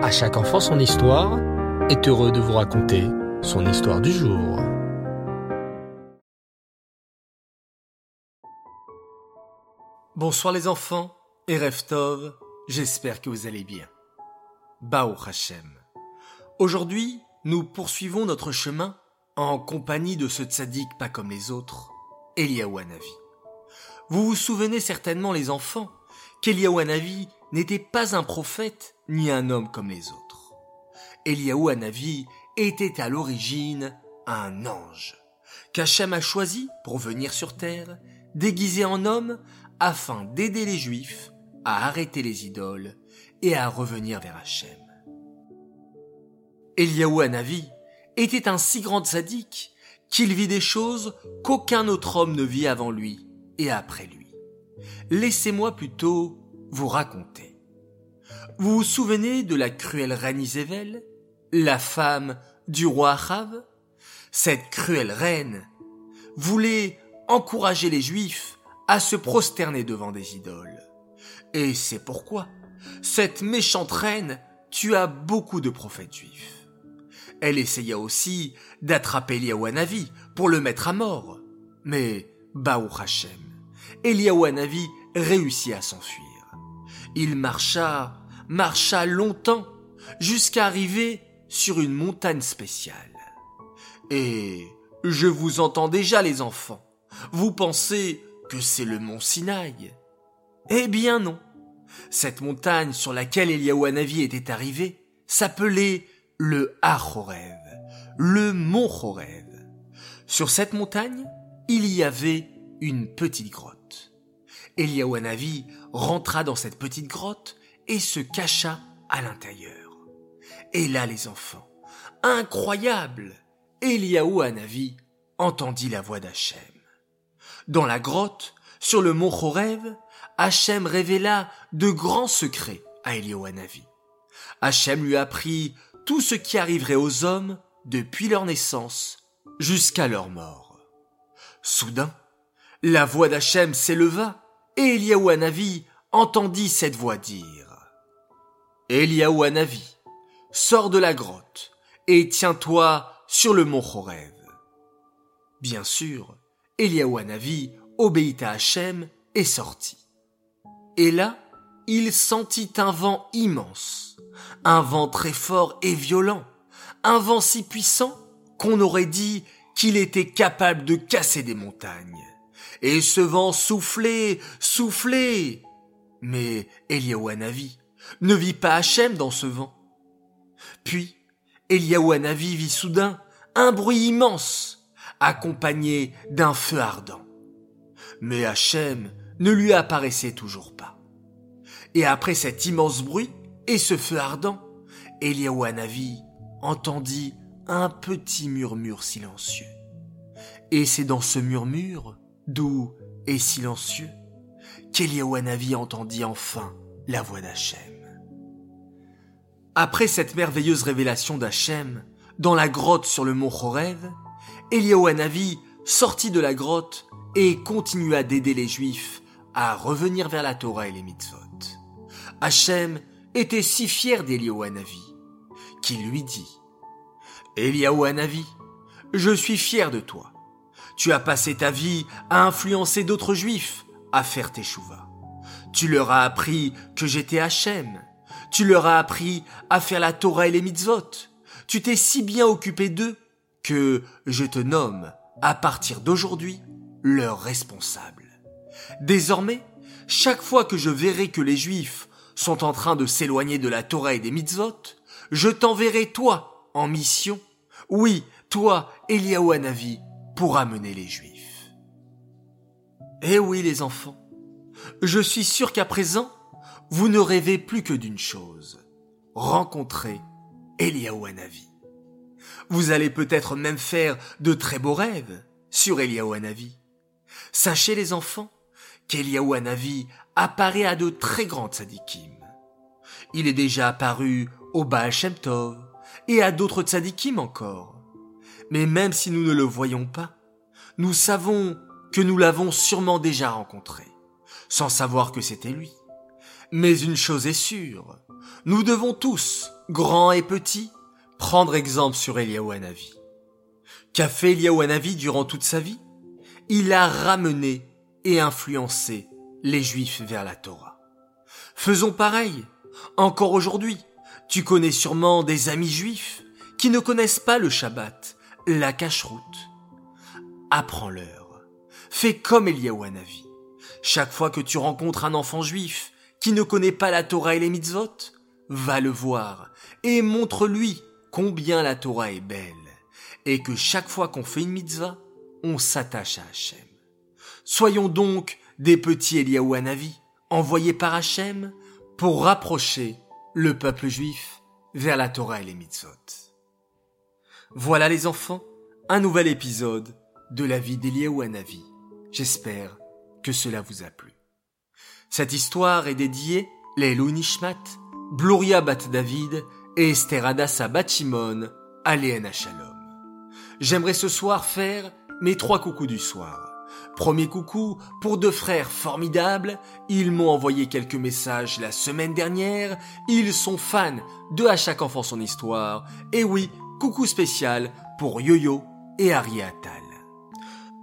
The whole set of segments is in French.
À chaque enfant son histoire est heureux de vous raconter son histoire du jour. Bonsoir les enfants et Reftov, j'espère que vous allez bien. Bao Hashem. Aujourd'hui, nous poursuivons notre chemin en compagnie de ce tzaddik pas comme les autres, Hanavi. Vous vous souvenez certainement les enfants Hanavi n'était pas un prophète ni un homme comme les autres. Eliyahu Hanavi était à l'origine un ange qu'Hachem a choisi pour venir sur terre, déguisé en homme, afin d'aider les Juifs à arrêter les idoles et à revenir vers Hachem. Eliyahu Hanavi était un si grand sadique qu'il vit des choses qu'aucun autre homme ne vit avant lui et après lui. Laissez-moi plutôt vous raconter. Vous vous souvenez de la cruelle reine Isével, la femme du roi Achav Cette cruelle reine voulait encourager les Juifs à se prosterner devant des idoles. Et c'est pourquoi cette méchante reine tua beaucoup de prophètes juifs. Elle essaya aussi d'attraper Eliyahu pour le mettre à mort. Mais, Baou Hashem, Eliyahu réussit à s'enfuir. Il marcha, marcha longtemps, jusqu'à arriver sur une montagne spéciale. Et je vous entends déjà les enfants. Vous pensez que c'est le mont Sinaï? Eh bien non. Cette montagne sur laquelle Eliyahu était arrivé s'appelait le Achorev, le mont Chorev. Sur cette montagne, il y avait une petite grotte. Eliyahu rentra dans cette petite grotte et se cacha à l'intérieur. Et là, les enfants, incroyable, Eliyahu Hanavi entendit la voix d'Hachem. Dans la grotte, sur le mont Chorev, Hachem révéla de grands secrets à Eliyahu Hanavi. Hachem lui apprit tout ce qui arriverait aux hommes depuis leur naissance jusqu'à leur mort. Soudain, la voix d'Hachem s'éleva et entendit cette voix dire Eliyahu Hanavi, sors de la grotte et tiens-toi sur le mont Chorev. Bien sûr, Eliyahu Hanavi obéit à Hachem et sortit. Et là, il sentit un vent immense un vent très fort et violent, un vent si puissant qu'on aurait dit qu'il était capable de casser des montagnes. Et ce vent soufflait, soufflait. Mais Eliyahu ne vit pas Hachem dans ce vent. Puis, Eliyahu vit soudain un bruit immense, accompagné d'un feu ardent. Mais Hachem ne lui apparaissait toujours pas. Et après cet immense bruit, et ce feu ardent, Eliaou entendit un petit murmure silencieux. Et c'est dans ce murmure, doux et silencieux, qu'Eliaou entendit enfin la voix d'Hachem. Après cette merveilleuse révélation d'Hachem, dans la grotte sur le mont Chorev, Eliaou sortit de la grotte et continua d'aider les Juifs à revenir vers la Torah et les mitzvot. Hachem était si fier d'Eliyahu Hanavi qu'il lui dit Eliyahu Hanavi, je suis fier de toi. Tu as passé ta vie à influencer d'autres juifs à faire tes chouvas. Tu leur as appris que j'étais Hachem. Tu leur as appris à faire la Torah et les mitzvot. Tu t'es si bien occupé d'eux que je te nomme, à partir d'aujourd'hui, leur responsable. Désormais, chaque fois que je verrai que les juifs sont en train de s'éloigner de la Torah et des mitzvot, je t'enverrai toi en mission, oui, toi, Eliaou Hanavi, pour amener les Juifs. Eh oui, les enfants, je suis sûr qu'à présent, vous ne rêvez plus que d'une chose, rencontrer Eliaou Hanavi. Vous allez peut-être même faire de très beaux rêves sur Eliaou Hanavi. Sachez les enfants qu'Eliaou Hanavi apparaît à de très grandes tzadikim. Il est déjà apparu au Baal Shem Tov et à d'autres tzadikim encore. Mais même si nous ne le voyons pas, nous savons que nous l'avons sûrement déjà rencontré, sans savoir que c'était lui. Mais une chose est sûre, nous devons tous grands et petits, prendre exemple sur Eliaou Hanavi. Qu'a fait Eliaou Hanavi durant toute sa vie? Il a ramené et influencé les Juifs vers la Torah. Faisons pareil. Encore aujourd'hui, tu connais sûrement des amis juifs qui ne connaissent pas le Shabbat, la cache-route. Apprends-leur. Fais comme Eliaou Hanavi. Chaque fois que tu rencontres un enfant juif qui ne connaît pas la Torah et les mitzvot, va le voir et montre-lui combien la Torah est belle et que chaque fois qu'on fait une mitzvah, on s'attache à Hachem. Soyons donc des petits Eliaou Hanavi, envoyés par Hachem pour rapprocher le peuple juif vers la Torah et les mitzvot. Voilà les enfants, un nouvel épisode de la vie d'Eliaou Hanavi. J'espère que cela vous a plu. Cette histoire est dédiée Lelou Nishmat, Bluria Bat David et Esther Adassa Bat Shimon, à Shalom. J'aimerais ce soir faire mes trois coucous du soir. Premier coucou pour deux frères formidables. Ils m'ont envoyé quelques messages la semaine dernière. Ils sont fans de À chaque enfant son histoire. Et oui, coucou spécial pour Yo-Yo et Ari Attal.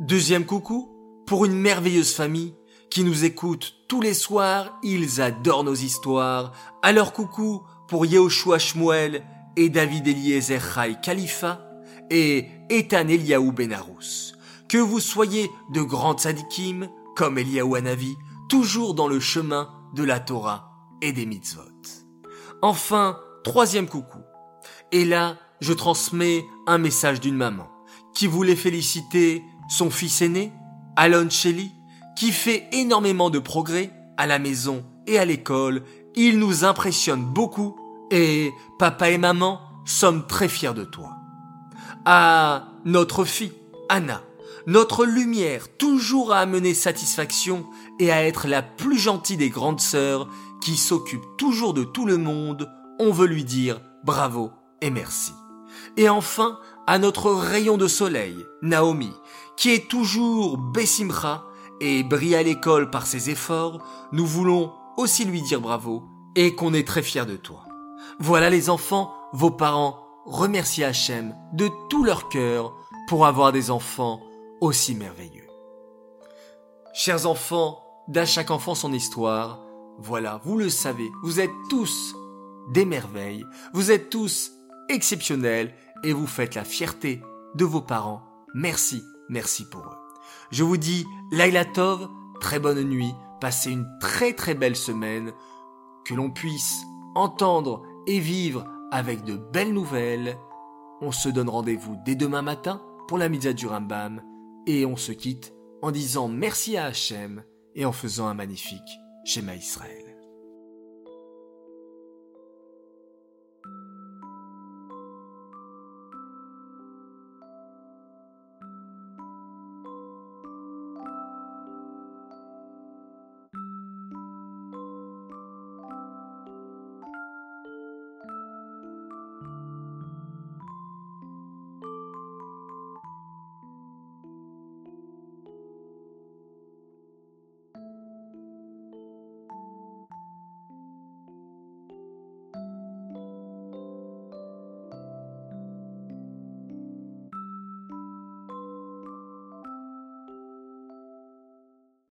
Deuxième coucou pour une merveilleuse famille qui nous écoute tous les soirs. Ils adorent nos histoires. Alors coucou pour Yehoshua Shmuel et David Eliezer Chai Khalifa et Ethan Eliaou Benarous. Que vous soyez de grands tzadikim, comme Eliaou Hanavi, toujours dans le chemin de la Torah et des mitzvot. Enfin, troisième coucou. Et là, je transmets un message d'une maman qui voulait féliciter son fils aîné, Alon Shelley, qui fait énormément de progrès à la maison et à l'école. Il nous impressionne beaucoup et papa et maman sommes très fiers de toi. À notre fille, Anna, notre lumière toujours à amener satisfaction et à être la plus gentille des grandes sœurs qui s'occupe toujours de tout le monde, on veut lui dire bravo et merci. Et enfin, à notre rayon de soleil, Naomi, qui est toujours Bessimra et brille à l'école par ses efforts, nous voulons aussi lui dire bravo et qu'on est très fiers de toi. Voilà les enfants, vos parents remercient Hachem de tout leur cœur pour avoir des enfants aussi merveilleux. Chers enfants, d'à chaque enfant son histoire, voilà, vous le savez, vous êtes tous des merveilles, vous êtes tous exceptionnels et vous faites la fierté de vos parents. Merci, merci pour eux. Je vous dis Laila Tov, très bonne nuit, passez une très très belle semaine, que l'on puisse entendre et vivre avec de belles nouvelles. On se donne rendez-vous dès demain matin pour la Mitzah du et on se quitte en disant merci à Hachem et en faisant un magnifique schéma Israël.